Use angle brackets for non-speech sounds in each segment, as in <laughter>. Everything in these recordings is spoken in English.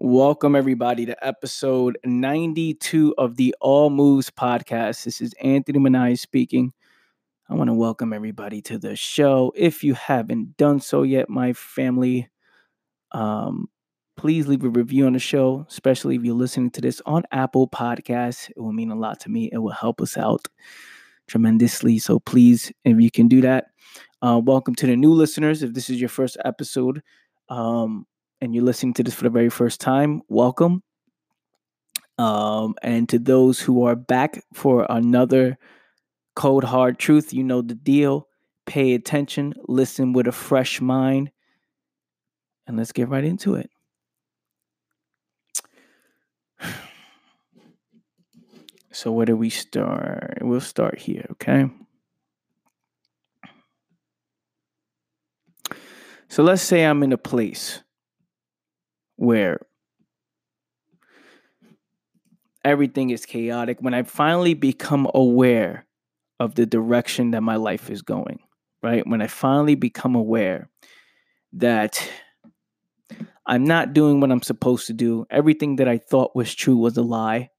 Welcome, everybody, to episode 92 of the All Moves podcast. This is Anthony Manai speaking. I want to welcome everybody to the show. If you haven't done so yet, my family, um, please leave a review on the show, especially if you're listening to this on Apple Podcasts. It will mean a lot to me. It will help us out tremendously. So please, if you can do that, uh, welcome to the new listeners. If this is your first episode, um, and you're listening to this for the very first time, welcome. Um, and to those who are back for another cold hard truth, you know the deal. Pay attention, listen with a fresh mind, and let's get right into it. <sighs> So, where do we start? We'll start here, okay? So, let's say I'm in a place where everything is chaotic, when I finally become aware of the direction that my life is going, right? When I finally become aware that I'm not doing what I'm supposed to do, everything that I thought was true was a lie,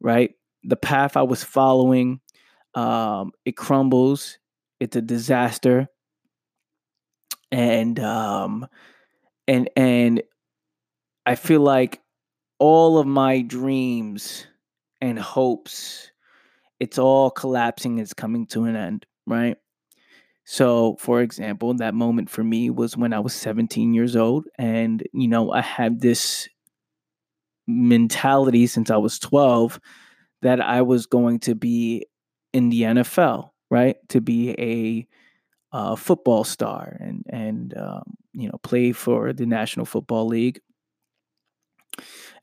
right? The path I was following, um, it crumbles, it's a disaster. And um and and I feel like all of my dreams and hopes, it's all collapsing, it's coming to an end, right? So, for example, that moment for me was when I was 17 years old. And, you know, I had this mentality since I was 12 that I was going to be in the NFL, right? To be a uh, football star and, and um, you know, play for the National Football League.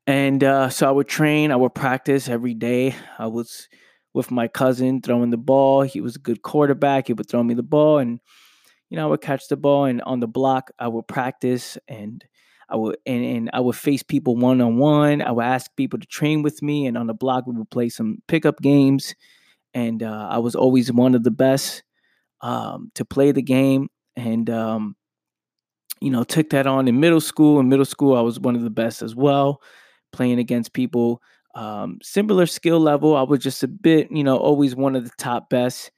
And uh, so I would train, I would practice every day. I was with my cousin throwing the ball. He was a good quarterback. He would throw me the ball, and you know I would catch the ball. And on the block, I would practice, and I would and, and I would face people one on one. I would ask people to train with me, and on the block we would play some pickup games. And uh, I was always one of the best um, to play the game, and um, you know took that on in middle school. In middle school, I was one of the best as well playing against people um, similar skill level. I was just a bit, you know, always one of the top best.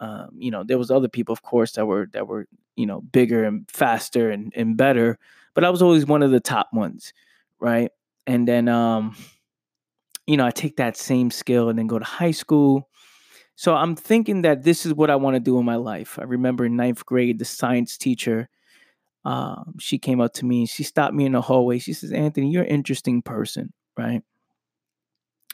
Um, you know, there was other people, of course, that were that were you know bigger and faster and and better, but I was always one of the top ones, right? And then, um, you know, I take that same skill and then go to high school. So I'm thinking that this is what I want to do in my life. I remember in ninth grade, the science teacher um, she came up to me and she stopped me in the hallway. She says, Anthony, you're an interesting person, right?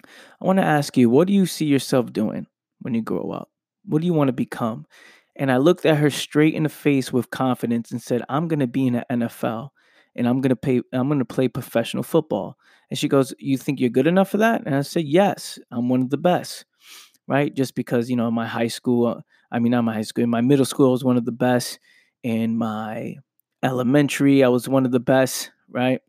I want to ask you, what do you see yourself doing when you grow up? What do you want to become? And I looked at her straight in the face with confidence and said, I'm going to be in the NFL and I'm going to pay I'm going to play professional football. And she goes, "You think you're good enough for that?" And I said, "Yes, I'm one of the best." Right? Just because, you know, my high school, I mean, not my high school, my middle school was one of the best. In my elementary, I was one of the best, right?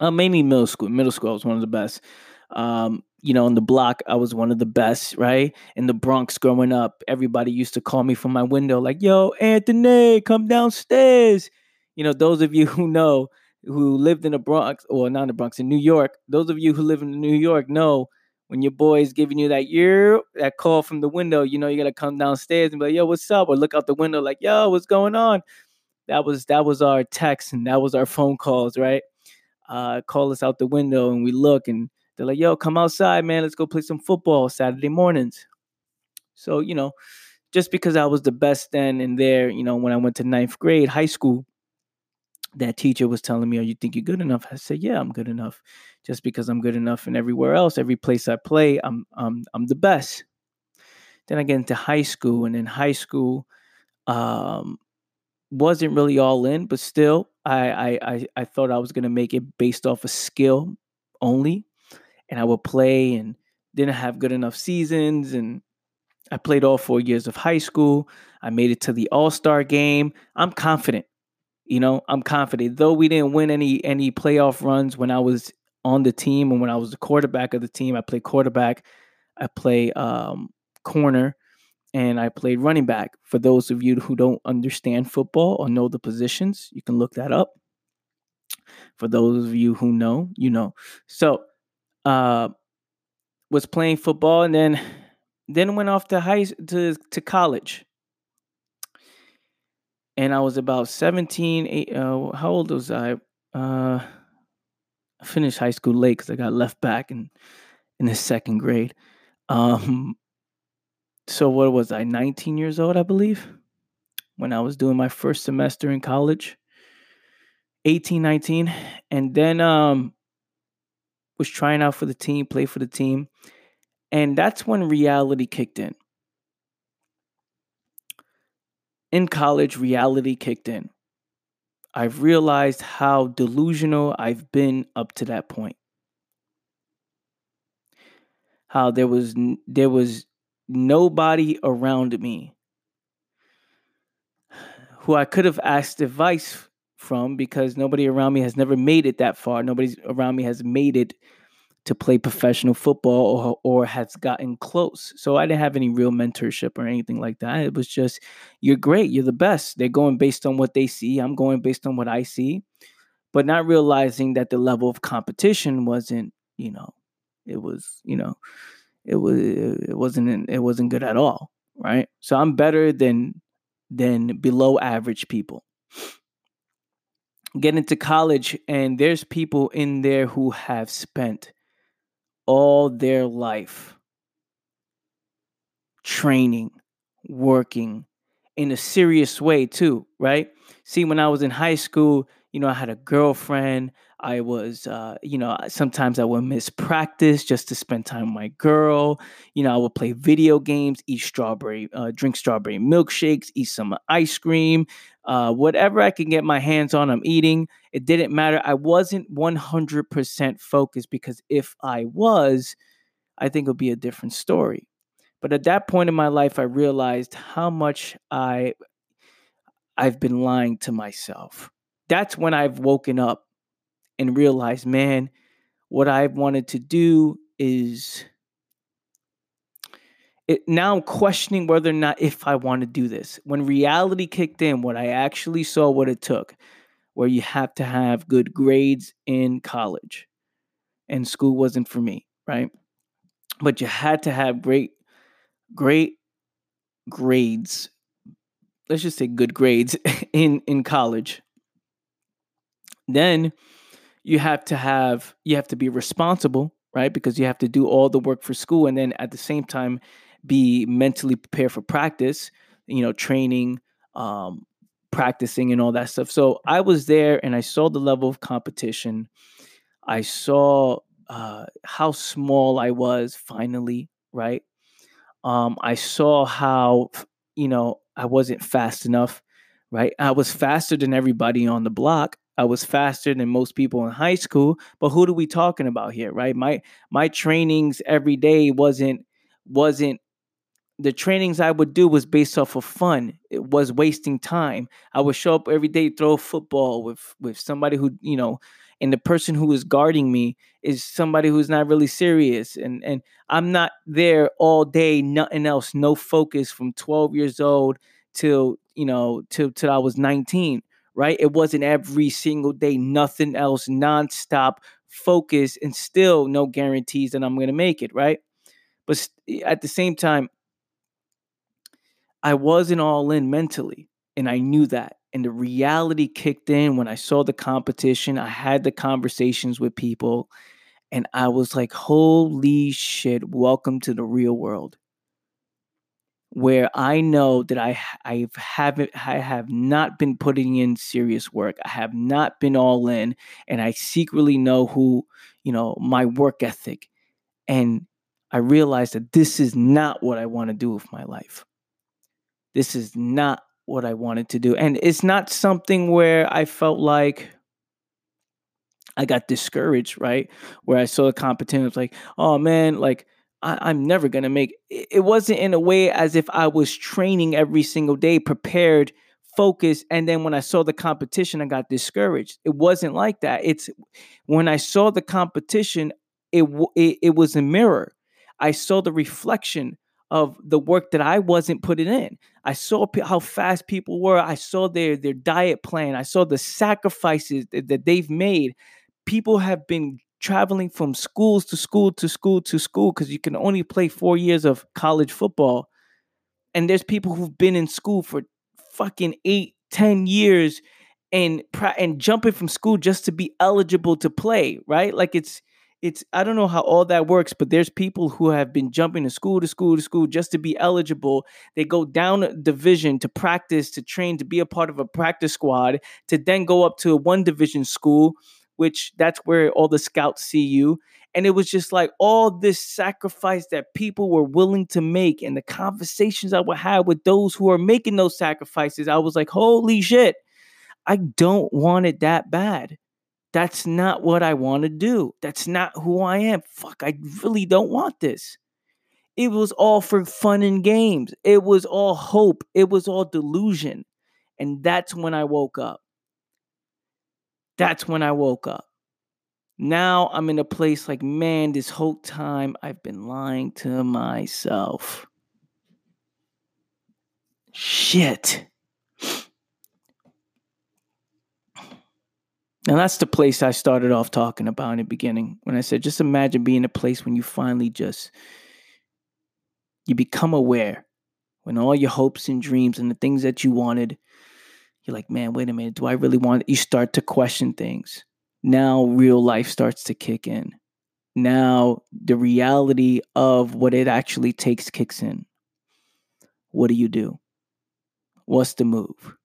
Uh, mainly middle school. Middle school, I was one of the best. Um, you know, on the block, I was one of the best, right? In the Bronx growing up, everybody used to call me from my window, like, yo, Anthony, come downstairs. You know, those of you <laughs> who know, who lived in the Bronx, or not in the Bronx, in New York, those of you who live in New York know when your boy's giving you that year, that call from the window, you know, you gotta come downstairs and be like, yo, what's up? Or look out the window, like, yo, what's going on? That was that was our text and that was our phone calls, right? Uh, call us out the window and we look and they're like, "Yo, come outside, man. Let's go play some football Saturday mornings." So you know, just because I was the best then and there, you know, when I went to ninth grade, high school, that teacher was telling me, "Oh, you think you're good enough?" I said, "Yeah, I'm good enough." Just because I'm good enough, and everywhere else, every place I play, I'm I'm I'm the best. Then I get into high school, and in high school, um, wasn't really all in, but still, I I I, I thought I was gonna make it based off of skill only, and I would play and didn't have good enough seasons, and I played all four years of high school. I made it to the All Star game. I'm confident, you know. I'm confident, though we didn't win any any playoff runs when I was on the team and when I was the quarterback of the team. I played quarterback. I play um, corner and I played running back. For those of you who don't understand football or know the positions, you can look that up. For those of you who know, you know. So, uh, was playing football and then then went off to high to to college. And I was about 17, eight, uh, how old was I? Uh, I finished high school late because I got left back in in the second grade. Um, so what was I? 19 years old, I believe, when I was doing my first semester in college. 18, 19, and then um was trying out for the team, play for the team, and that's when reality kicked in. In college, reality kicked in. I've realized how delusional I've been up to that point. How there was there was nobody around me who I could have asked advice from because nobody around me has never made it that far. Nobody around me has made it to play professional football or, or has gotten close. So I didn't have any real mentorship or anything like that. It was just, you're great, you're the best. They're going based on what they see. I'm going based on what I see, but not realizing that the level of competition wasn't, you know, it was, you know, it was it wasn't it wasn't good at all, right? So I'm better than than below average people. Get into college and there's people in there who have spent all their life training, working in a serious way too, right? See, when I was in high school, you know, I had a girlfriend. I was, uh, you know, sometimes I would miss practice just to spend time with my girl. You know, I would play video games, eat strawberry, uh, drink strawberry milkshakes, eat some ice cream, uh, whatever I can get my hands on, I'm eating. It didn't matter. I wasn't 100% focused because if I was, I think it would be a different story. But at that point in my life, I realized how much I I've been lying to myself. That's when I've woken up and realized, man, what I wanted to do is it, now I'm questioning whether or not if I want to do this. When reality kicked in, what I actually saw what it took, where you have to have good grades in college, and school wasn't for me, right? But you had to have great, great grades. Let's just say good grades <laughs> in in college. Then you have to have you have to be responsible, right? Because you have to do all the work for school, and then at the same time be mentally prepared for practice, you know, training, um, practicing, and all that stuff. So I was there and I saw the level of competition. I saw uh, how small I was finally, right? Um, I saw how, you know, I wasn't fast enough, right? I was faster than everybody on the block. I was faster than most people in high school, but who are we talking about here, right? My my trainings every day wasn't wasn't the trainings I would do was based off of fun. It was wasting time. I would show up every day, throw football with with somebody who you know, and the person who is guarding me is somebody who's not really serious, and and I'm not there all day, nothing else, no focus from 12 years old till you know till till I was 19. Right? It wasn't every single day, nothing else, nonstop focus, and still no guarantees that I'm gonna make it. Right? But eh, at the same time I wasn't all in mentally, and I knew that. And the reality kicked in when I saw the competition. I had the conversations with people, and I was like, holy shit, welcome to the real world. Where I know that I I haven't I have not been putting in serious work. I have not been all in, and I secretly know who you know my work ethic, and I realize that this is not what I want to do with my life this is not what I wanted to do. And it's not something where I felt like I got discouraged, right? Where I saw the competition, was like, oh man, like I, am never gonna make it wasn't in a way as if I was training every single day, prepared, focused, and then when I saw the competition, I got discouraged. It wasn't like that. It's when I saw the competition, it it, it was a mirror. I saw the reflection of the work that I wasn't putting in. I saw how fast people were. I saw their their diet plan. I saw the sacrifices that they've made. People have been traveling from schools to school to school to school because you can only play four years of college football. And there's people who've been in school for fucking eight, ten years and and jumping from school just to be eligible to play, right? Like it's it's I don't know how all that works, but there's people who have been jumping to school to school to school just to be eligible. They go down a division to practice, to train, to be a part of a practice squad, to then go up to a one division school, which that's where all the scouts see you. And it was just like all this sacrifice that people were willing to make, and the conversations I would have with those who are making those sacrifices. I was like, holy shit, I don't want it that bad. That's not what I want to do. That's not who I am. Fuck, I really don't want this. It was all for fun and games. It was all hope. It was all delusion. And that's when I woke up. That's when I woke up. Now I'm in a place like, man, this whole time I've been lying to myself. Shit. Now that's the place I started off talking about in the beginning when I said just imagine being a place when you finally just you become aware when all your hopes and dreams and the things that you wanted you're like man wait a minute. Do I really want it? you start to question things. Now real life starts to kick in. Now the reality of what it actually takes kicks in. What do you do? What's the move?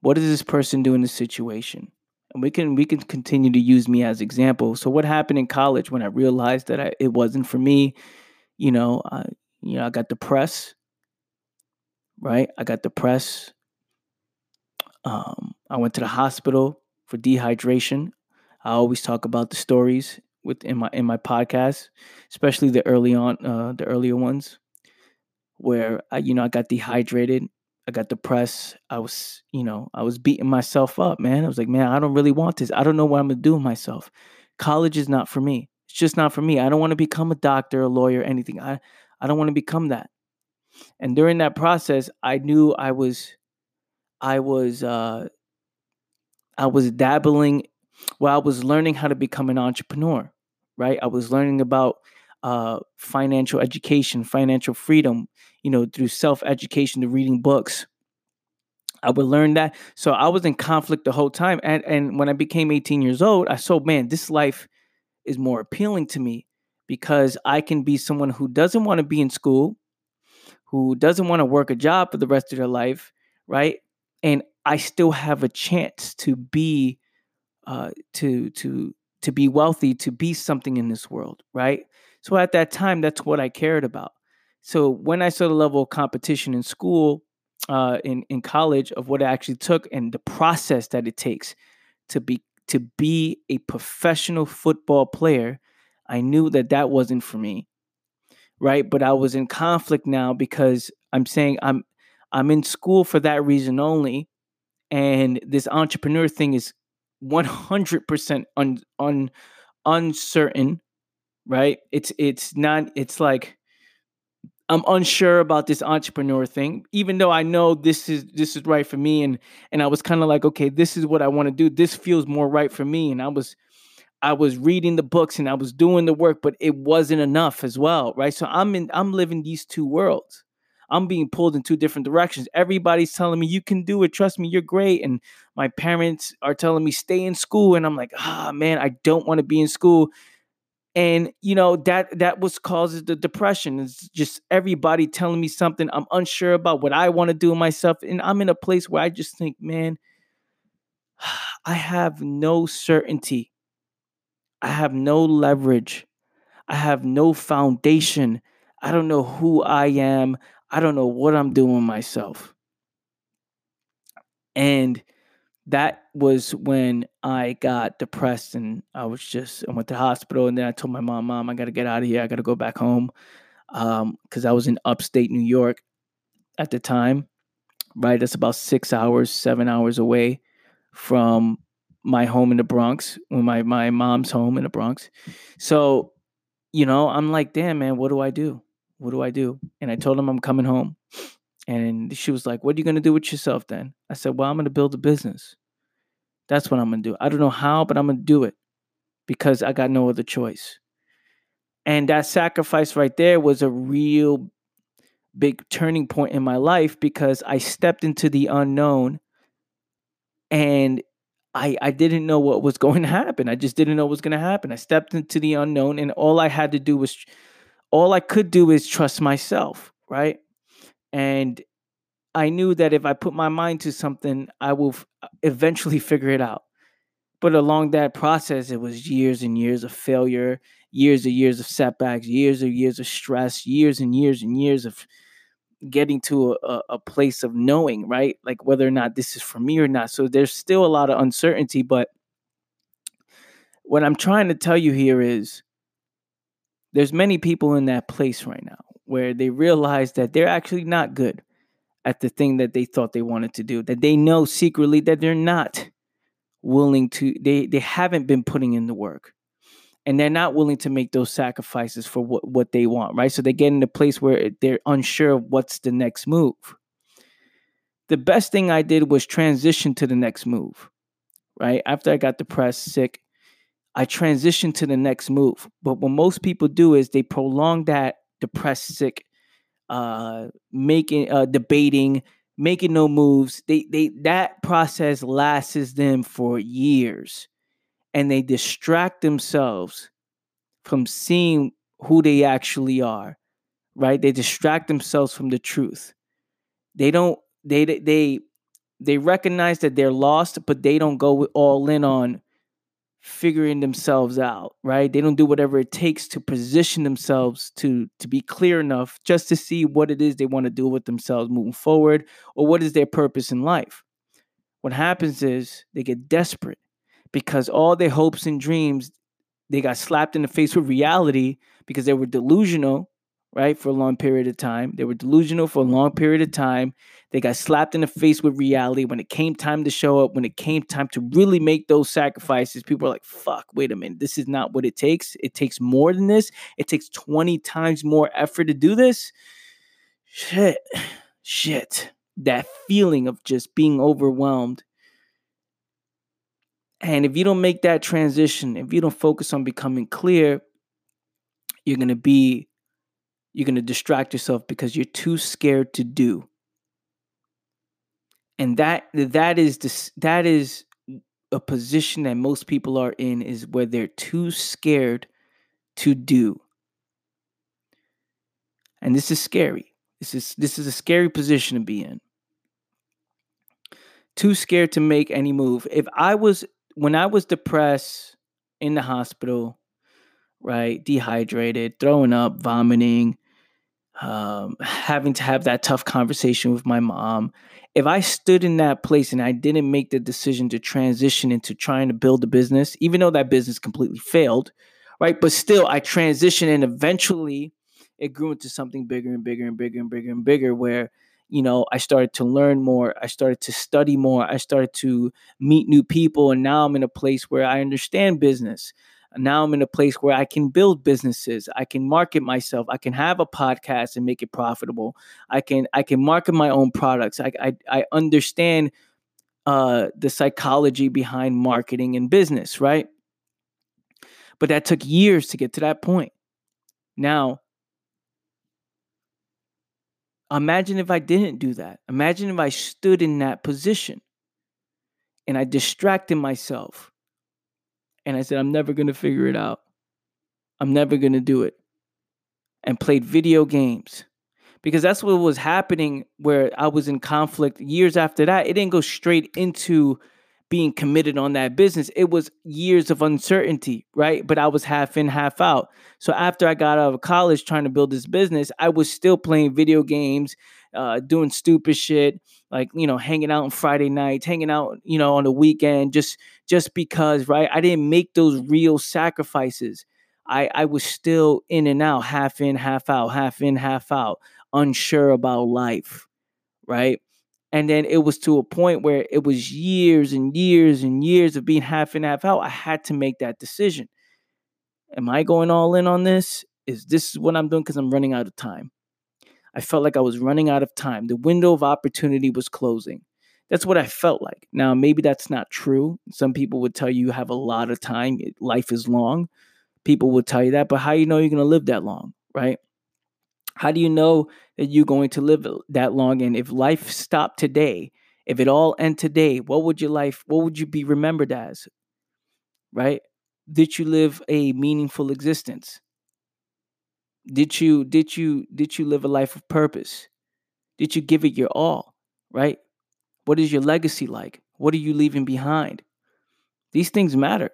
What does this person do in this situation? And we can we can continue to use me as example. So what happened in college when i realized that I, it wasn't for me? You know i you know i got depressed right i got depressed um, i went to the hospital for dehydration i always talk about the stories within my in my podcast especially the early on uh, the earlier ones where I, you know i got dehydrated I got depressed. I was, you know, I was beating myself up, man. I was like, man, I don't really want this. I don't know what I'm gonna do with myself. College is not for me. It's just not for me. I don't want to become a doctor, a lawyer, anything. I, I don't want to become that. And during that process, I knew I was, I was, uh, I was dabbling. Well, I was learning how to become an entrepreneur, right? I was learning about uh, financial education, financial freedom, you know, through self education, to reading books. I would learn that. So I was in conflict the whole time. And and when I became 18 years old, I saw, man, this life is more appealing to me because I can be someone who doesn't want to be in school, who doesn't want to work a job for the rest of their life, right? And I still have a chance to be uh to to to be wealthy, to be something in this world, right? So at that time, that's what I cared about. So when I saw the level of competition in school, uh, in in college, of what it actually took and the process that it takes to be to be a professional football player, I knew that that wasn't for me, right? But I was in conflict now because I'm saying I'm I'm in school for that reason only, and this entrepreneur thing is 100% un, un, uncertain, right? It's it's not it's like I'm unsure about this entrepreneur thing, even though I know this is this is right for me, and and I was kind of like, okay, this is what I want to do. This feels more right for me, and I was I was reading the books and I was doing the work, but it wasn't enough as well, right? So I'm in I'm living these two worlds. I'm being pulled in two different directions. Everybody's telling me you can do it. Trust me, you're great. And my parents are telling me stay in school, and I'm like, ah, oh, man, I don't want to be in school and you know that that was causes the depression it's just everybody telling me something i'm unsure about what i want to do myself and i'm in a place where i just think man <sighs> i have no certainty i have no leverage i have no foundation i don't know who i am i don't know what i'm doing myself and that was when I got depressed and I was just I went to the hospital and then I told my mom, Mom, I gotta get out of here. I gotta go back home. Um, because I was in upstate New York at the time. Right. That's about six hours, seven hours away from my home in the Bronx, when my, my mom's home in the Bronx. So you know, I'm like, damn, man, what do I do? What do I do? And I told him I'm coming home. And she was like, What are you to do with yourself then? I said, Well, I'm to build a business. That's what I'm to do. I don't know how, but I'm to do it because I got no other choice. And that sacrifice right there was a real big turning point in my life because I stepped into the unknown and I I didn't know what was going to happen. I just didn't know what was going to happen. I stepped into the unknown and all I had to do was all I could do is trust myself, right? And I knew that if I put my mind to something, I will f- eventually figure it out. But along that process, it was years and years of failure, years and years of setbacks, years and years of stress, years and years and years of getting to a, a place of knowing, right? Like whether or not this is for me or not. So there's still a lot of uncertainty, but what I'm trying to tell you here is there's many people in that place right now where they realize that they're actually not good at the thing that they thought they wanted to do that they know secretly that they're not willing to they they haven't been putting in the work and they're not willing to make those sacrifices for what, what they want, right? So they get in a place where they're unsure of what's the next move. The best thing I did was transition to the next move, right? After I got depressed, sick, I transitioned to the next move. But what most people do is they prolong that depressed, sick, uh, making, uh, debating, making no moves. They, they, that process lasts them for years and they distract themselves from seeing who they actually are right? They distract themselves from the truth. They don't they they they recognize that they're lost but they don't go all in on figuring themselves out right? They don't do whatever it takes to position themselves to to be clear enough just to see what it is they want to do with themselves moving forward or what is their purpose in life. What happens is they get desperate because all their hopes and dreams they got slapped in the face with reality because they were delusional right for a long period of time. They were delusional for a long period of time. They got slapped in the face with reality. When it came time to show up when it came time to really make those sacrifices people are like fuck wait a minute. This is not what it takes. It takes more than this. It takes 20 times more effort to do this. Shit. <sighs> Shit. That feeling of just being overwhelmed and if you don't make that transition, if you don't focus on becoming clear, you're going to be you're going to distract yourself because you're too scared to do. And that that is this that is a position that most people are in is where they're too scared to do. And this is scary. This is this is a scary position to be in. Too scared to make any move. If I was when I was depressed in the hospital, right, dehydrated, throwing up, vomiting, um, having to have that tough conversation with my mom, if I stood in that place and I didn't make the decision to transition into trying to build a business, even though that business completely failed, right, but still I transitioned and eventually it grew into something bigger and bigger and bigger and bigger and bigger where you know, I started to learn more. I started to study more. I started to meet new people. And now I'm in a place where I understand business. Now I'm in a place where I can build businesses. I can market myself. I can have a podcast and make it profitable. I can I can market my own products. I I, I understand uh, the psychology behind marketing and business, right? But that took years to get to that point. Now, Imagine if I didn't do that. Imagine if I stood in that position and I distracted myself and I said, I'm never going to figure it out. I'm never going to do it. And played video games because that's what was happening where I was in conflict years after that. It didn't go straight into being committed on that business. It was years of uncertainty, right? But I was half in, half out. So after I got out of college trying to build this business, I was still playing video games, uh, doing stupid shit, like you know, hanging out on Friday nights, hanging out, you know, on the weekend, just just because, right? I didn't make those real sacrifices. I I was still in and out, half in, half out, half in, half out, unsure about life, right? And then it was to a point where it was years and years and years of being half and half out. I had to make that decision. am I going all in on this? Is this what I'm doing because I'm running out of time? I felt like I was running out of time. The window of opportunity was closing. That's what I felt like. Now, maybe that's not true. Some people would tell you you have a lot of time, life is long. People would tell you that, but how you know you're going to live that long, right? How do you know that you're going to live that long? And if life stopped today, if it all end today, what would your life, what would you be remembered as? Right? Did you live a meaningful existence? Did you did you did you live a life of purpose? Did you give it your all? Right? What is your legacy like? What are you leaving behind? These things matter.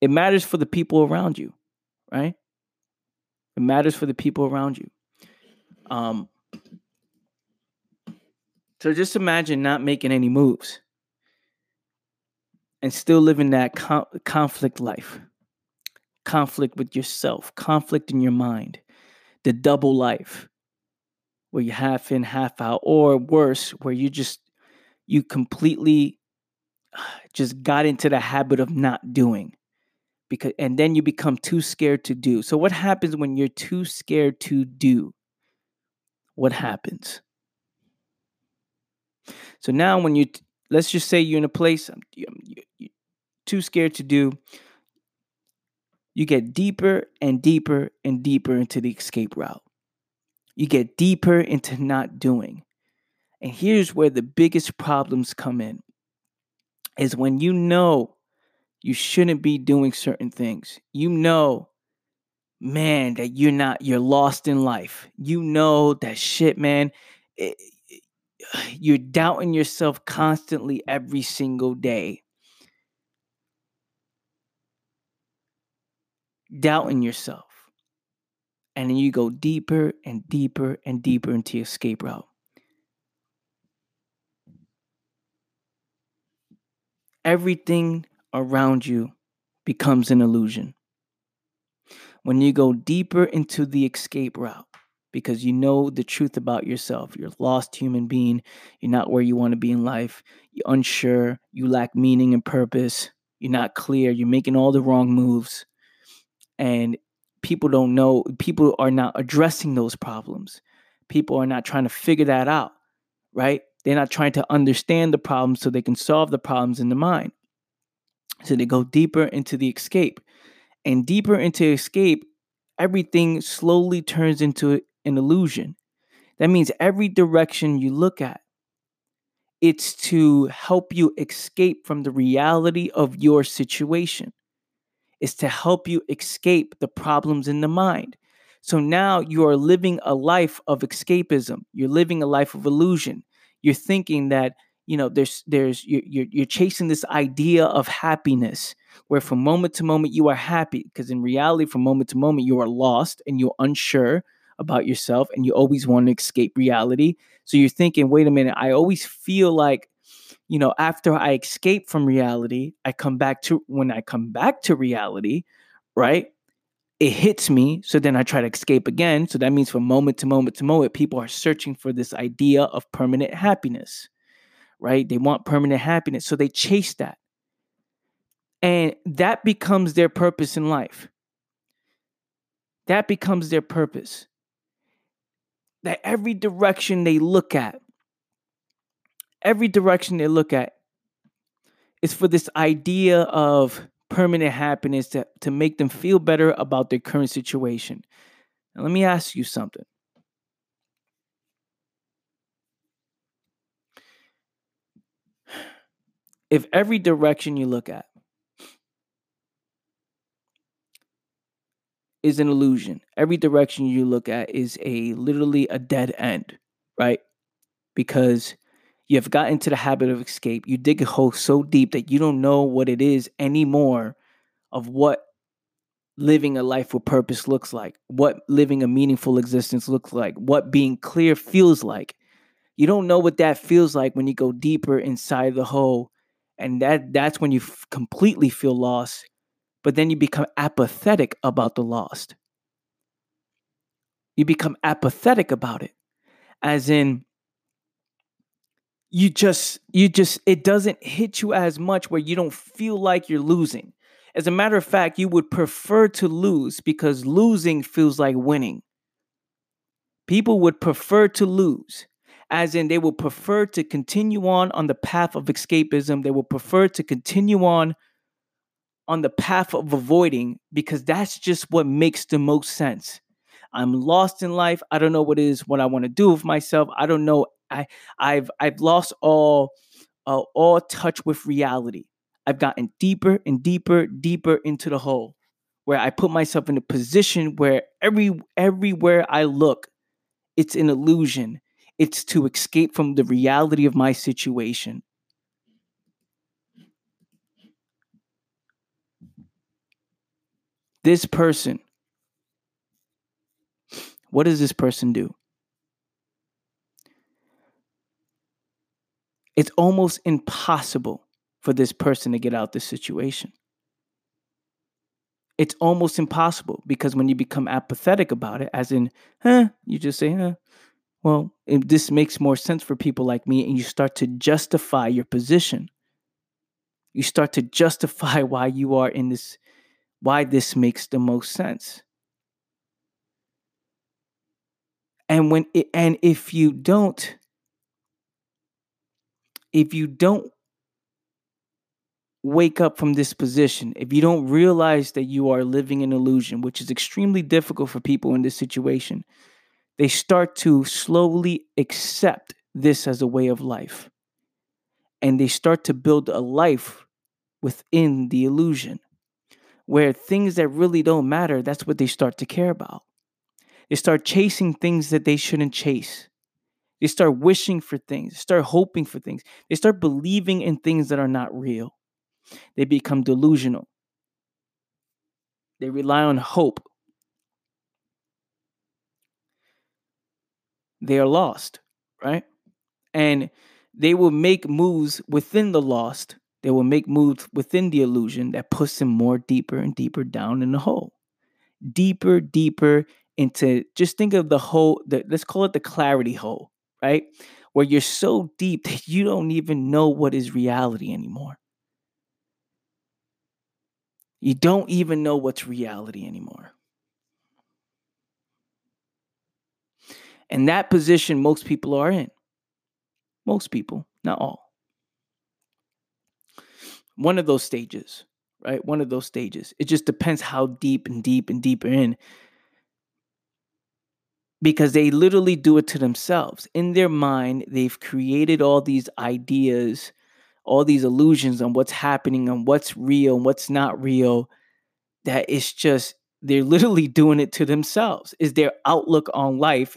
It matters for the people around you, right? It matters for the people around you. Um, so just imagine not making any moves and still living that conflict life conflict with yourself, conflict in your mind, the double life where you half in, half out, or worse, where you just you completely <sighs> just got into the habit of not doing because and then you become too scared to do. So what happens when you're too scared to do? What happens? So now when you let's just say you're in a place um, you're too scared to do, you get deeper and deeper and deeper into the escape route. You get deeper into not doing. And here's where the biggest problems come in is when you know you shouldn't be doing certain things. You know, man, that you're not, you're lost in life. You know that shit, man. It, you're doubting yourself constantly every single day. Doubting yourself. And then you go deeper and deeper and deeper into your escape route. everything around you becomes an illusion. When you go deeper into the escape route, because you know the truth about yourself, you're a lost human being, you're not where you want to be in life, you're unsure, you lack meaning and purpose, you're not clear, you're making all the wrong moves, and people don't know, people are not addressing those problems. People are not trying to figure that out, right? They're not trying to understand the problems so they can solve the problems in the mind. So they go deeper into the escape. And deeper into escape, everything slowly turns into an illusion. That means every direction you look at, it's to help you escape from the reality of your situation. It's to help you escape the problems in the mind. So now you are living a life of escapism. You're living a life of illusion you're thinking that you know there's there's you're you're chasing this idea of happiness where from moment to moment you are happy because in reality from moment to moment you are lost and you're unsure about yourself and you always want to escape reality so you're thinking wait a minute i always feel like you know after i escape from reality i come back to when i come back to reality right it hits me. So then I try to escape again. So that means from moment to moment to moment, people are searching for this idea of permanent happiness, right? They want permanent happiness. So they chase that. And that becomes their purpose in life. That becomes their purpose. That every direction they look at, every direction they look at is for this idea of permanent happiness to, to make them feel better about their current situation. Now, let me ask you something. If every direction you look at is an illusion, every direction you look at is a literally a dead end, right? Because you have gotten into the habit of escape. You dig a hole so deep that you don't know what it is anymore of what living a life with purpose looks like, what living a meaningful existence looks like, what being clear feels like. You don't know what that feels like when you go deeper inside the hole. And that that's when you f- completely feel lost, but then you become apathetic about the lost. You become apathetic about it. As in you just you just it doesn't hit you as much where you don't feel like you're losing As a matter of fact, you would prefer to lose because losing feels like winning. People would prefer to lose, as in they will prefer to continue on on the path of escapism. They will prefer to continue on on the path of avoiding because that's just what makes the most sense. I'm lost in life. I don't know what is what I want to do with myself. I don't know. I I've I've lost all uh, all touch with reality. I've gotten deeper and deeper, deeper into the hole where I put myself in a position where every everywhere I look, it's an illusion. It's to escape from the reality of my situation. This person, what does this person do? It's almost impossible for this person to get out this situation. It's almost impossible because when you become apathetic about it, as in, huh, you just say, huh, well, if this makes more sense for people like me, and you start to justify your position. You start to justify <laughs> why you are in this, why this makes the most sense. And when it, and if you don't, if you don't wake up from this position, if you don't realize that you are living an illusion, which is extremely difficult for people in this situation, they start to slowly accept this as a way of life. And they start to build a life within the illusion where things that really don't matter, that's what they start to care about. They start chasing things that they shouldn't chase. They start wishing for things, start hoping for things. They start believing in things that are not real. They become delusional. They rely on hope. They are lost, right? And they will make moves within the lost. They will make moves within the illusion that puts them more deeper and deeper down in the hole. Deeper, deeper into just think of the hole, the, let's call it the clarity hole, right? Where you're so deep that you don't even know what is reality anymore. You don't even know what's reality anymore. And that position most people are in. Most people, not all. One of those stages, right? One of those stages. It just depends how deep and deep and deeper in. Because they literally do it to themselves. In their mind, they've created all these ideas all these illusions on what's happening and what's real and what's not real that it's just they're literally doing it to themselves is their outlook on life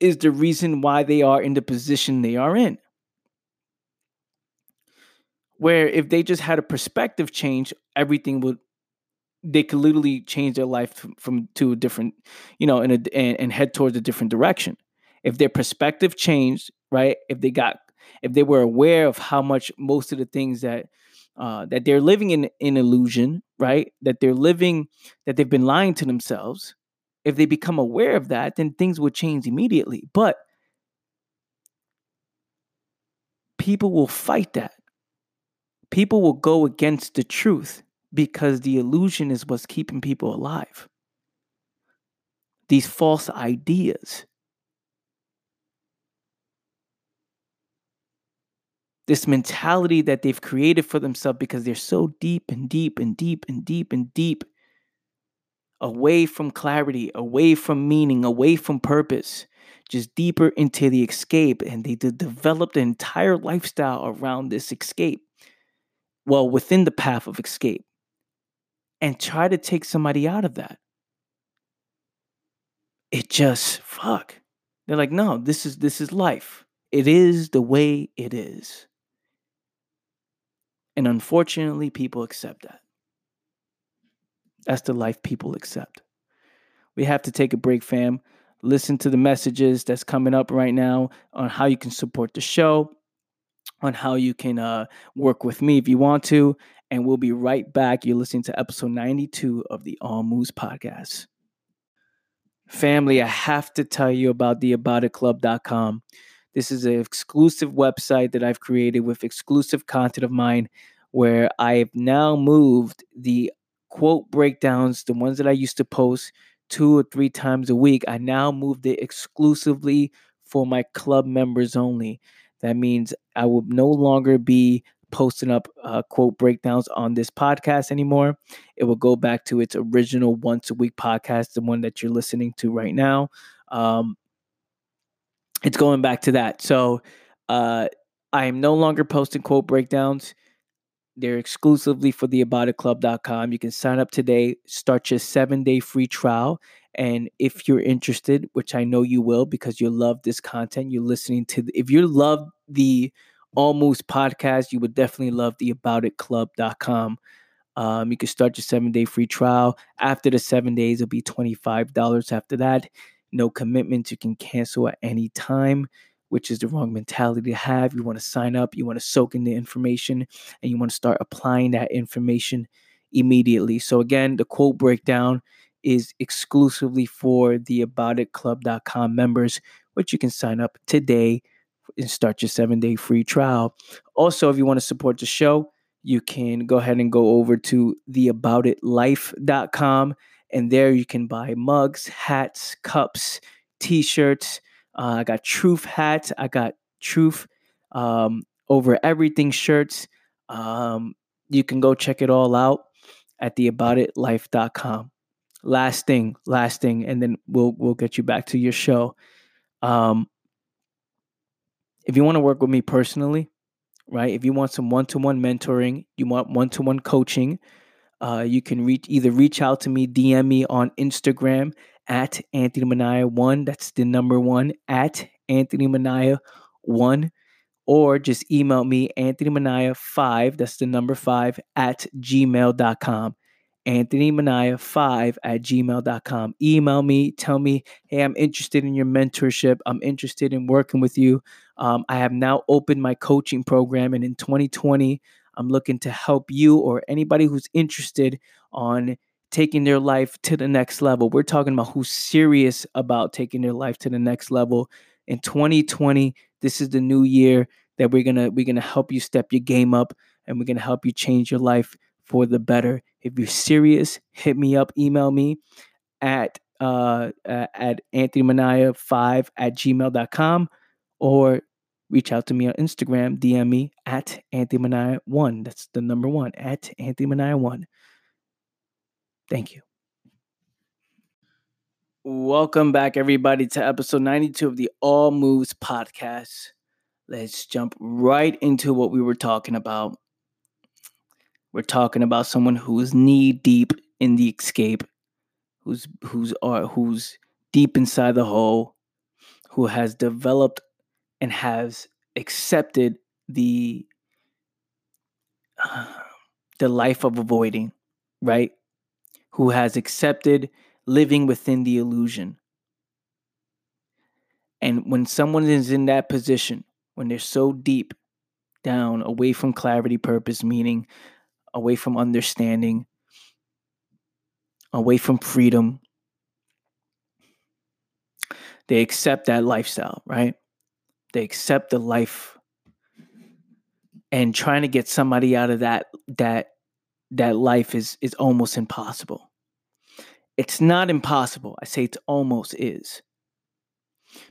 is the reason why they are in the position they are in where if they just had a perspective change everything would they could literally change their life from, to a different you know in a, and, and head towards a different direction if their perspective changed right if they got if they were aware of how much most of the things that uh, that they're living in in illusion, right? That they're living that they've been lying to themselves. If they become aware of that, then things would change immediately. But people will fight that. People will go against the truth because the illusion is what's keeping people alive. These false ideas. this mentality that they've created for themselves because they're so deep and deep and deep and deep and deep away from clarity, away from meaning, away from purpose, just deeper into the escape. And they developed an entire lifestyle around this escape. Well, within the path of escape, and try to take somebody out of that. It just fuck. They're like, no, this is this is life. It is the way it is. And unfortunately, people accept that. That's the life people accept. We have to take a break, fam. Listen to the messages that's coming up right now on how you can support the show, on how you can uh, work with me if you want to. And we'll be right back. You're listening to episode 92 of the All Moves podcast. Family, I have to tell you about the Club.com. This is an exclusive website that I've created with exclusive content of mine where I've now moved the quote breakdowns, the ones that I used to post two or three times a week. I now moved it exclusively for my club members only. That means I will no longer be posting up uh, quote breakdowns on this podcast anymore. It will go back to its original once a week podcast, the one that you're listening to right now. Um, it's going back to that. So uh, I am no longer posting quote breakdowns. They're exclusively for the aboutitclub.com. You can sign up today, start your seven day free trial. And if you're interested, which I know you will because you love this content, you're listening to, the, if you love the All Moves podcast, you would definitely love the aboutitclub.com. Um, you can start your seven day free trial. After the seven days, it'll be $25 after that. No commitments. You can cancel at any time which is the wrong mentality to have. You want to sign up, you want to soak in the information, and you want to start applying that information immediately. So, again, the quote breakdown is exclusively for the aboutitclub.com members, which you can sign up today and start your seven day free trial. Also, if you want to support the show, you can go ahead and go over to theaboutitlife.com and there you can buy mugs, hats, cups, t shirts uh, I got Truth hats. I got Truth um, over everything shirts. Um, you can go check it all out at theaboutitlife.com. Last thing, last thing, and then we'll we'll get you back to your show. Um, if you want to work with me personally, right? If you want some one-to-one mentoring, you want one-to-one coaching, uh, you can reach either reach out to me, DM me on Instagram at Anthony Mania one. That's the number one at Anthony Mania one. Or just email me, Anthony Mania five. That's the number five at gmail.com. Anthony Mania 5 at gmail.com. Email me, tell me, hey, I'm interested in your mentorship. I'm interested in working with you. Um, I have now opened my coaching program, and in 2020, I'm looking to help you or anybody who's interested on taking their life to the next level. We're talking about who's serious about taking their life to the next level. In 2020, this is the new year that we're gonna we're gonna help you step your game up and we're gonna help you change your life for the better. If you're serious, hit me up, email me at uh, at anthonymania5 at gmail.com or reach out to me on Instagram, DM me at anthonymania1. That's the number one, at anthonymania1. Thank you. Welcome back, everybody, to episode 92 of the All Moves podcast. Let's jump right into what we were talking about. We're talking about someone who is knee deep in the escape, who's who's uh, who's deep inside the hole, who has developed and has accepted the uh, the life of avoiding, right? Who has accepted living within the illusion. And when someone is in that position, when they're so deep down, away from clarity, purpose, meaning, away from understanding, away from freedom, they accept that lifestyle, right? They accept the life and trying to get somebody out of that that that life is is almost impossible. It's not impossible. I say it almost is.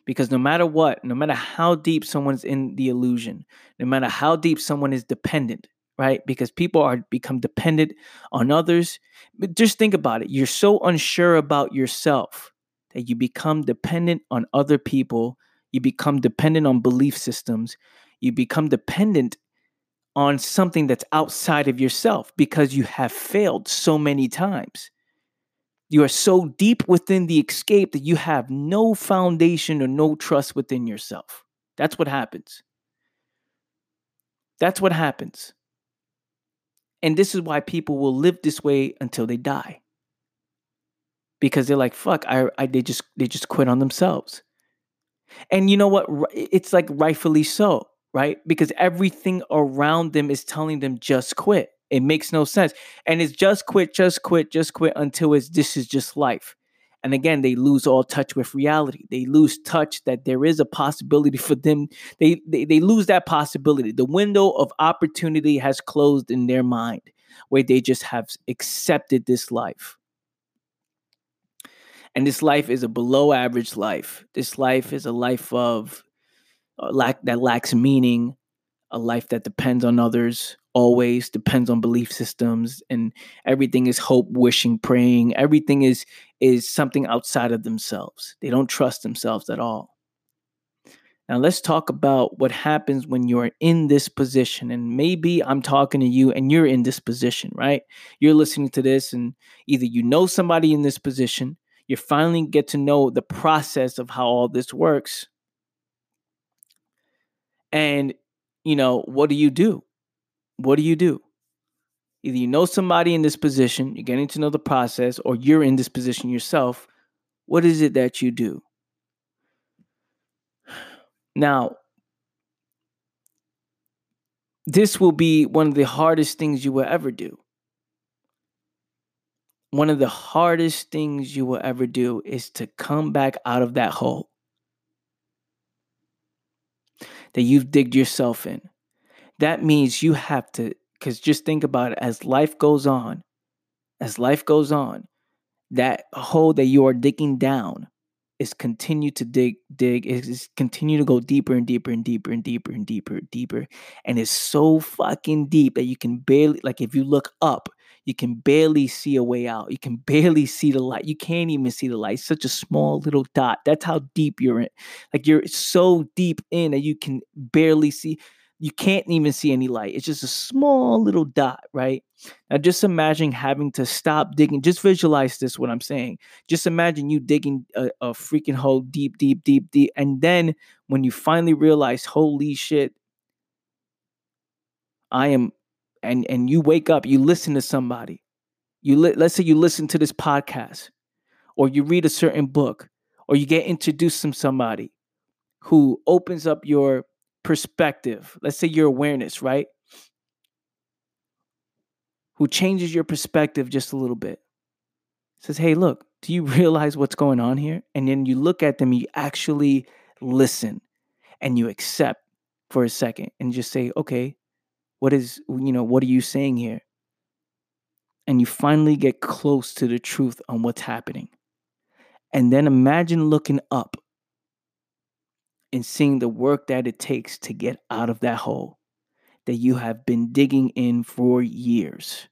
Because no matter what, no matter how deep someone's in the illusion, no matter how deep someone is dependent, right? Because people are become dependent on others. But just think about it. You're so unsure about yourself that you become dependent on other people. You become dependent on belief systems. You become dependent on something that's outside of yourself because you have failed so many times. You are so deep within the escape that you have no foundation or no trust within yourself. That's what happens. That's what happens. And this is why people will live this way until they die. Because they're like, fuck, I, I they just they just quit on themselves. And you know what? It's like rightfully so, right? Because everything around them is telling them just quit. It makes no sense. And it's just quit, just quit, just quit until it's this is just life. And again, they lose all touch with reality. They lose touch that there is a possibility for them. They, they, they lose that possibility. The window of opportunity has closed in their mind where they just have accepted this life. And this life is a below average life. This life is a life of uh, lack that lacks meaning, a life that depends on others, always depends on belief systems and everything is hope wishing praying. Everything is is something outside of themselves. They don't trust themselves at all. Now let's talk about what happens when you're in this position and maybe i'm talking to you and you're in this position right? You're listening to this and either you know somebody in this position you finally get to know the process of how all this works and you know what do you do what do you do? Either you know somebody in this position, you're getting to know the process, or you're in this position yourself. What is it that you do? Now, this will be one of the hardest things you will ever do. One of the hardest things you will ever do is to come back out of that hole that you've digged yourself in that means you have to because just think about it as life goes on as life goes on that hole that you are digging down is continue to dig dig is continue to go deeper and deeper and deeper and deeper and deeper and deeper and it's so fucking deep that you can barely like if you look up you can barely see a way out. You can <laughs> barely see the light. You can't even see the light. It's such a small little dot. That's how deep you're in. Like you're so deep in that you can barely see you can't even see any light. It's just a small little dot, right? Now, just imagine having to stop digging. Just visualize this, what I'm saying. Just imagine you digging a, a freaking hole deep, deep, deep, deep. And then when you finally realize, holy shit, I am, and and you wake up, you listen to somebody. You li- let's say you listen to this podcast, or you read a certain book, or you get introduced to somebody who opens up your perspective, let's say your awareness, right? Who changes your perspective just a little bit. Says, hey, look, do you <laughs> realize what's going on here? And then you look at them, you actually listen and you accept for a second and just say, okay, what is, you know, what are you saying here? And you finally get close to the truth on what's happening. And then imagine looking up and seeing the work that it takes to get out of that hole that you have been digging in for years.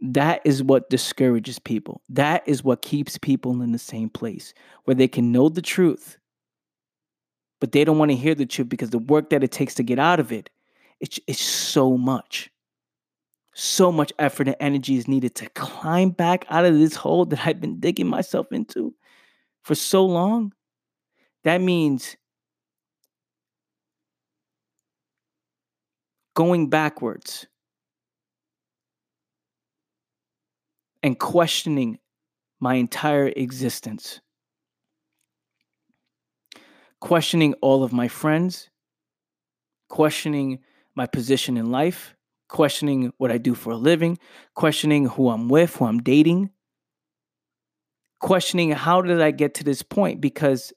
That is what discourages people. That is what keeps people in the same place where they can know the truth, but they don't want to hear the truth because the work that it takes to get out of it, it's, it's so much. So much effort and energy is needed to climb back out of this hole that I've been digging myself into for so long, that means going backwards and questioning my entire existence, questioning all of my friends, questioning my position in life, questioning what I do for a living, questioning who I'm with, who I'm dating, questioning how did I get to this point? Because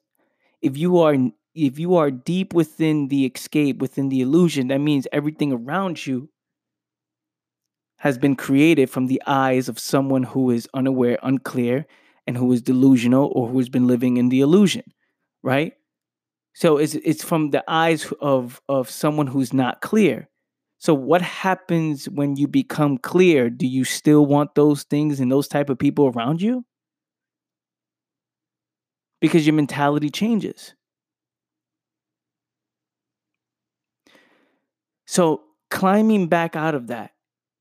if you are if you are deep within the escape, within the illusion, that means everything around you has been created from the eyes of someone who is unaware, unclear, and who is delusional or who has been living in the illusion, right? So it's it's from the eyes of of someone who's not clear. So what happens when you become clear? Do you still want those things and those type of people around you? Because your mentality changes. So, climbing back out of that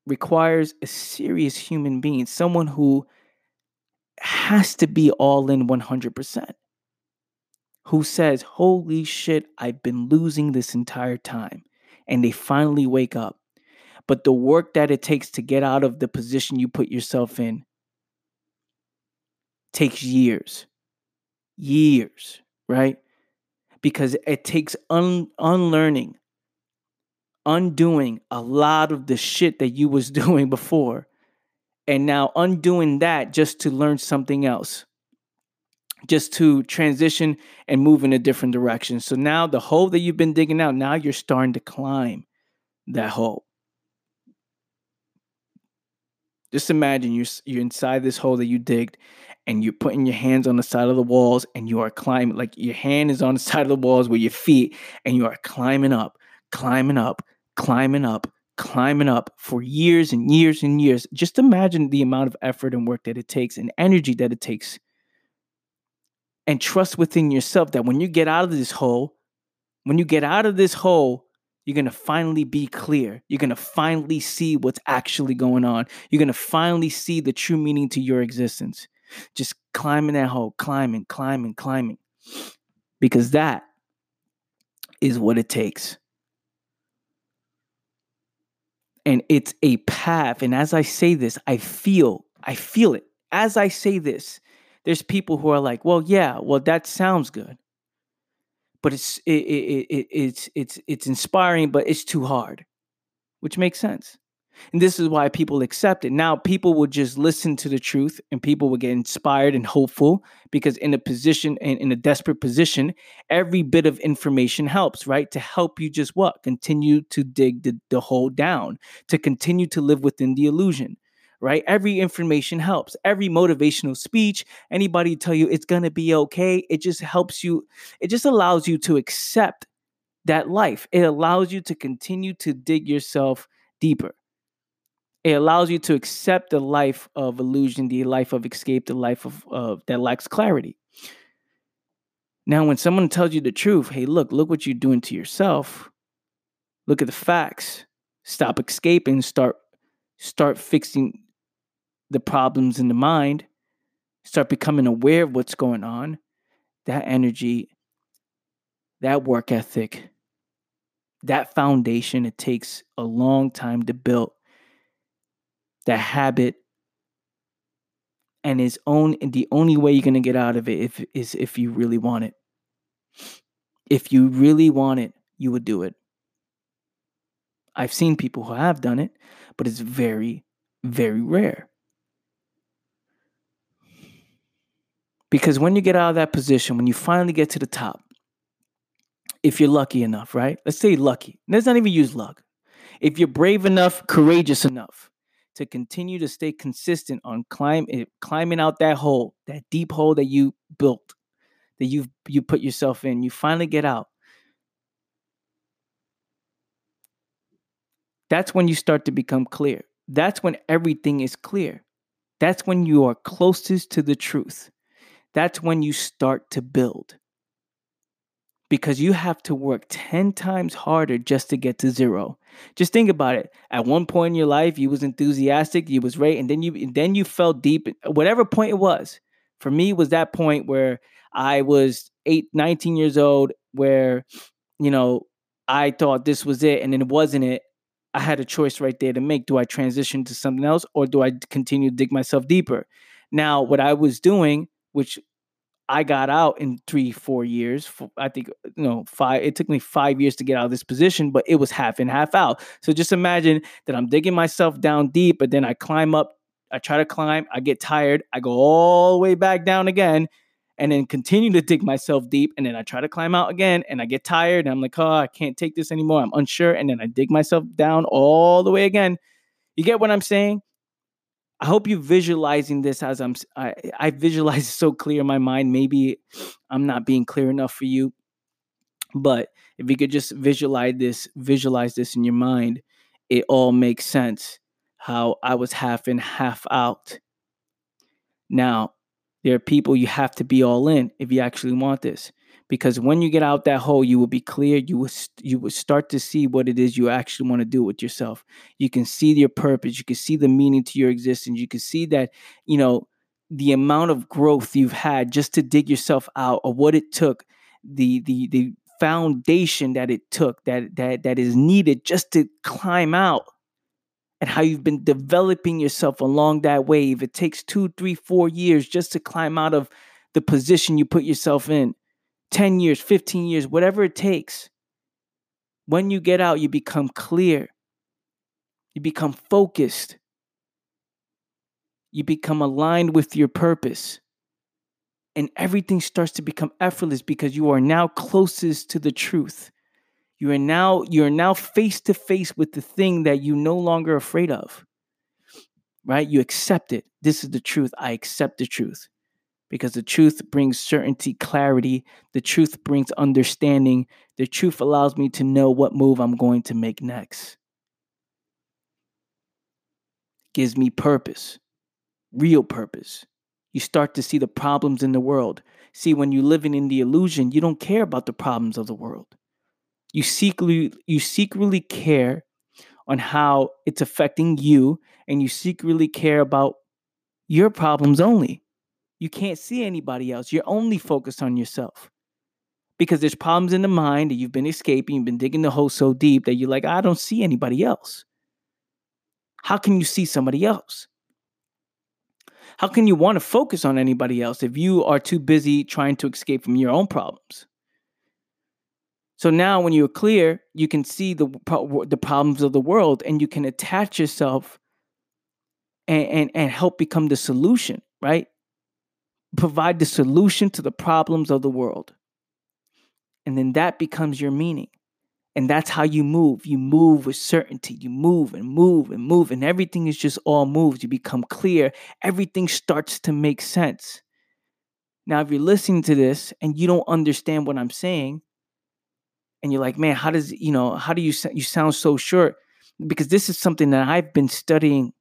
requires a serious human being, someone who has to be all in 100%, who says, Holy shit, I've been losing this entire time. And they finally wake up. But the work that it takes to get out of the position you put yourself in takes years years, right? Because it takes un- unlearning, undoing a lot of the shit that you was <laughs> doing before and now undoing that just to learn something else just to transition and move in a different direction. So now the hole that you've been digging out, now you're starting to climb that hole. Just imagine you're you're inside this hole that you digged and you're putting your hands on the side of the walls and you are climbing like your hand is on the side of the walls with your feet and you are climbing up, climbing up, climbing up, climbing up for years and years and years. Just imagine the amount of effort and work that it takes and energy that it takes and trust within yourself that when you get out of this hole, when you get out of this hole, you're going to finally be clear. You're going to finally see what's actually going on. You're going to finally see the true meaning to your existence. Just climbing that hole, climbing, climbing, climbing. Because that is what it takes. And it's a path. And as I say this, I feel, I feel it. As I say this, there's people who are like, well, yeah, well, that sounds good, but it's it, it, it, it's it's it's inspiring, but it's too hard, which makes sense. And this is why people accept it. Now, people will just listen to the truth and people will get inspired and hopeful because, in a position, in, in a desperate position, every bit of information helps, right? To help you just what? Continue to dig the, the hole down, to continue to live within the illusion right? Every information helps. Every motivational speech, anybody tell you it's going to be okay, it just helps you, it just allows you to accept that life. It allows you to continue to dig yourself deeper. It allows you to accept the life of illusion, the life of escape, the life of, of that lacks clarity. Now, when someone tells you the truth, hey, look, look what you're doing to yourself. Look at the facts. Stop escaping. Start start fixing the problems in the mind, start becoming aware of what's going on, that energy, that work ethic, that foundation, it takes a long time to build. That habit and is own the only way you're gonna get out of it if is if you really want it. If you really want it, you would do it. I've seen people who have done it, but it's very, very rare. Because when you get out of that position, when you finally get to the top, if you're lucky enough, right? Let's say lucky. Let's not even use luck. If you're brave enough, courageous enough to continue to stay consistent on climb, eh, climbing out that hole, that deep hole that you built, that you you put yourself in, you finally get out. That's when you start to become clear. That's when everything is clear. That's when you are closest to the truth that's when you start to build. Because you have to work 10 times harder just to get to zero. Just think about it. At one point in your life, you was enthusiastic, you was right, and then you and then you fell deep, whatever point it was. For me, was that point where I was eight, 19 years old, where, you know, I thought this was it and then it wasn't it. I had a choice right there to make. Do I transition to something else or do I continue to dig myself deeper? Now, what I was doing which I got out in three, four years. I think, you know, five, it took me five years to get out of this position, but it was half in, half out. So just imagine that I'm digging myself down deep, but then I climb up, I try to climb, I get tired, I go all the way back down again, and then continue to dig myself deep. And then I try to climb out again, and I get tired, and I'm like, oh, I can't take this anymore. I'm unsure. And then I dig myself down all the way again. You get what I'm saying? I hope you visualizing this as I'm I, I visualize so clear in my mind. Maybe I'm not being clear enough for you. But if you could just visualize this, visualize this in your mind, it all makes sense. How I was half in, half out. Now, there are people you have to be all in if you actually want this because when you get out that hole you will be clear you will you will start to see what it is you actually want to do with yourself. You can see your purpose you can see the meaning to your existence you can see that you know the amount of growth you've had just to dig yourself out or what it took the the the foundation that it took that that that is needed just to climb out and how you've been developing yourself along that wave. It takes two three four years just to climb out of the position you put yourself in 10 years, 15 years, whatever it takes. When you get out, you become clear, you become focused. You become aligned with your purpose. And everything starts to become effortless because you are now closest to the truth. You are now you are now face to face with the thing that you no longer afraid of. Right? You accept it. This is the truth. I accept the truth. Because the truth brings certainty, clarity. The truth brings understanding. The truth allows me to know what move I'm going to make next. Gives me purpose, real purpose. You start to see the problems in the world. See, when you're living in the illusion, you don't care about the problems of the world. You secretly, you secretly care on how it's affecting you, and you secretly care about your problems only. You can't see anybody else. You're only focused on yourself. Because there's problems in the mind that you've been escaping, you've been digging the hole so deep that you're like, I don't see anybody else. How can you see somebody else? How can you want to focus on anybody else if you are too busy trying to escape from your own problems? So now, when you're clear, you can see the the problems of the world, and you can attach yourself and, and, and help become the solution. Right? Provide the solution to the problems of the world, and then that becomes your meaning. And that's how you move. You move with certainty. You move and move and move, and everything is just all moves. You become clear. Everything starts to make sense. Now, if you're listening to this and you don't understand what I'm saying, and you're like, man, how does you know how do you you sound so short? Because this is something that I've been studying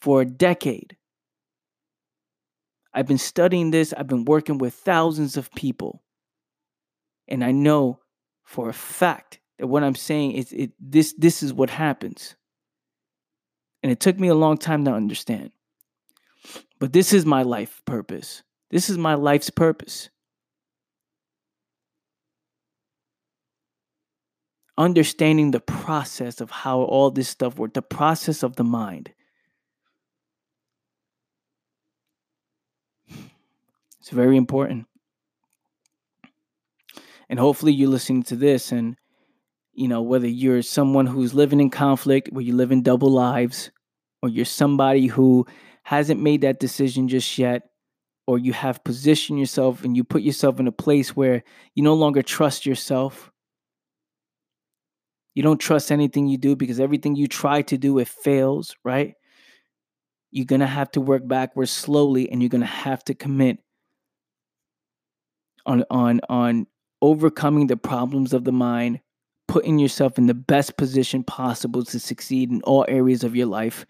for a decade. I've been studying this. I've been working with thousands of people, and I know for a fact that what I'm saying is it this this is what happens. And it took me a long time to understand. But this is my life purpose. This is my life's purpose. understanding the process of how all this stuff works, the process of the mind. It's very important. And hopefully you're listening to this and you know whether you're someone who's living in conflict, where you live in double lives, or you're somebody who hasn't made that decision just yet, or you have positioned yourself and you put yourself in a place where you no longer trust yourself you don't trust anything you do because everything you try to do, it fails, right? You're going to have to work backwards slowly and you're going to have to commit on, on, on overcoming the problems of the mind, putting yourself in the best position possible to succeed in all areas of your life,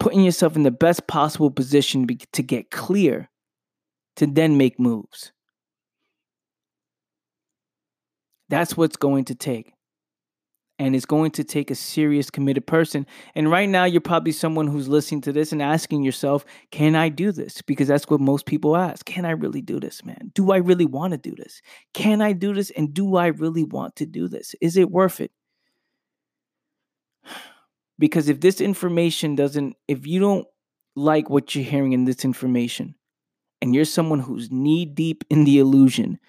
putting yourself in the best possible position to get clear, to then make moves. That's what's going to take and it's going to take a serious committed person. And right now you're probably someone who's listening to this and asking yourself can i do this? Because that's what most people ask. Can i really do this man? Do i really want to do this? Can i do this? And do i really want to do this? Is it worth it? <sighs> Because if this information doesn't if you don't like what you're hearing in this information and you're someone who's knee deep in the illusion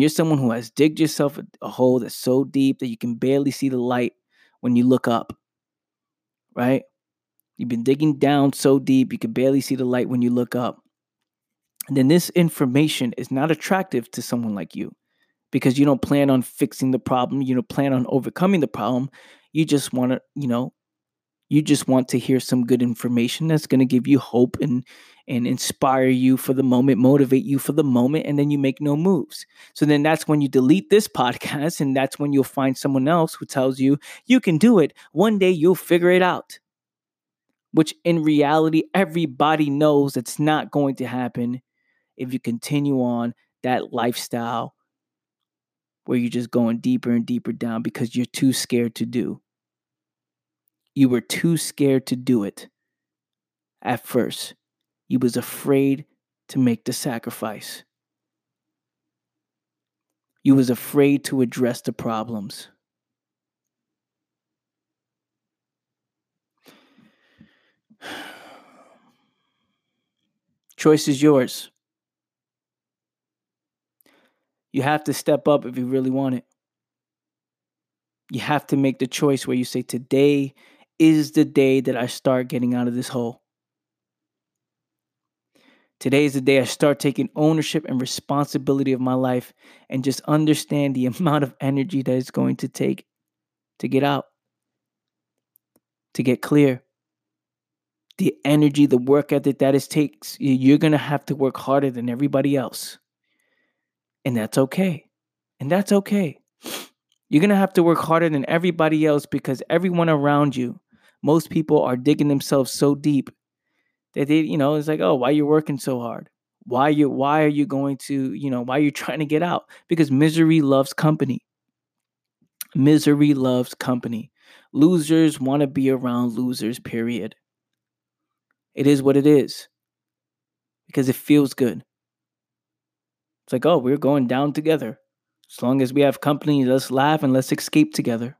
you're someone who has digged yourself a, a hole that's so deep that you can barely see the light when you look up, right? You've been digging down so deep you can barely see the light when you look up. And then this information is not attractive to someone like you because you don't plan on fixing the problem, you don't plan on overcoming the problem. You just want to, you know, you just want to hear some good information that's going to give you hope and and inspire you for the moment, motivate you for the moment, and then you make no moves. So then that's when you delete this <laughs> podcast, and that's when you'll find someone else who tells you you can do it. One day you'll figure it out. Which in reality, everybody knows it's not going to happen if you continue on that lifestyle where you're just going deeper and deeper down because you're too scared to do. You were too scared to do it at first. You was afraid to make the sacrifice. You was afraid to address the problems. <sighs> Choice is yours. You have to step up if you really want it. You have to make the choice where you say, Today is the day that I start getting out of this hole. Today is the day I start taking ownership and responsibility of my life and just understand the <laughs> amount of energy that it's going to take to get out, to get clear. The energy, the work ethic that it takes, you're going to have to work harder than everybody else. And that's okay. And that's okay. You're going to have to work harder than everybody else because everyone around you, most people are digging themselves so deep that they, you know, it's like, oh, why are you working so hard? Why you why are you going to, you know, why are you <laughs> trying to get out? Because misery loves company. Misery loves company. Losers want to be around losers, period. It is what it is. Because it feels good. It's like, oh, we're going down together. As long as we have company, let's laugh and let's escape together.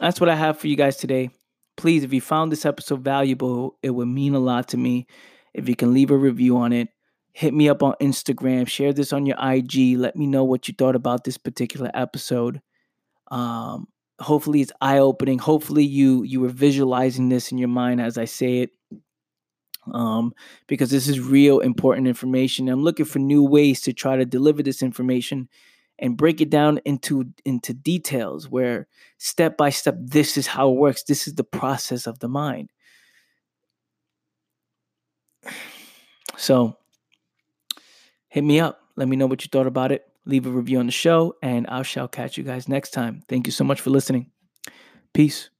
That's what I have for you guys today. Please, if you found this episode valuable, it would mean a lot to me. If you can leave a review on it, hit me up on Instagram, share this on your IG, let me know what you thought about this particular episode. Um, hopefully it's eye-opening. Hopefully you you were visualizing this in your mind as I say it um, because this is real important information. I'm looking for new ways to try to deliver this information and break it down into into details where step by step this is how it works. This is the process of the mind. So hit me up. Let me know what you thought about it. Leave a review on the show, and I shall catch you guys next time. Thank you so much for listening. Peace.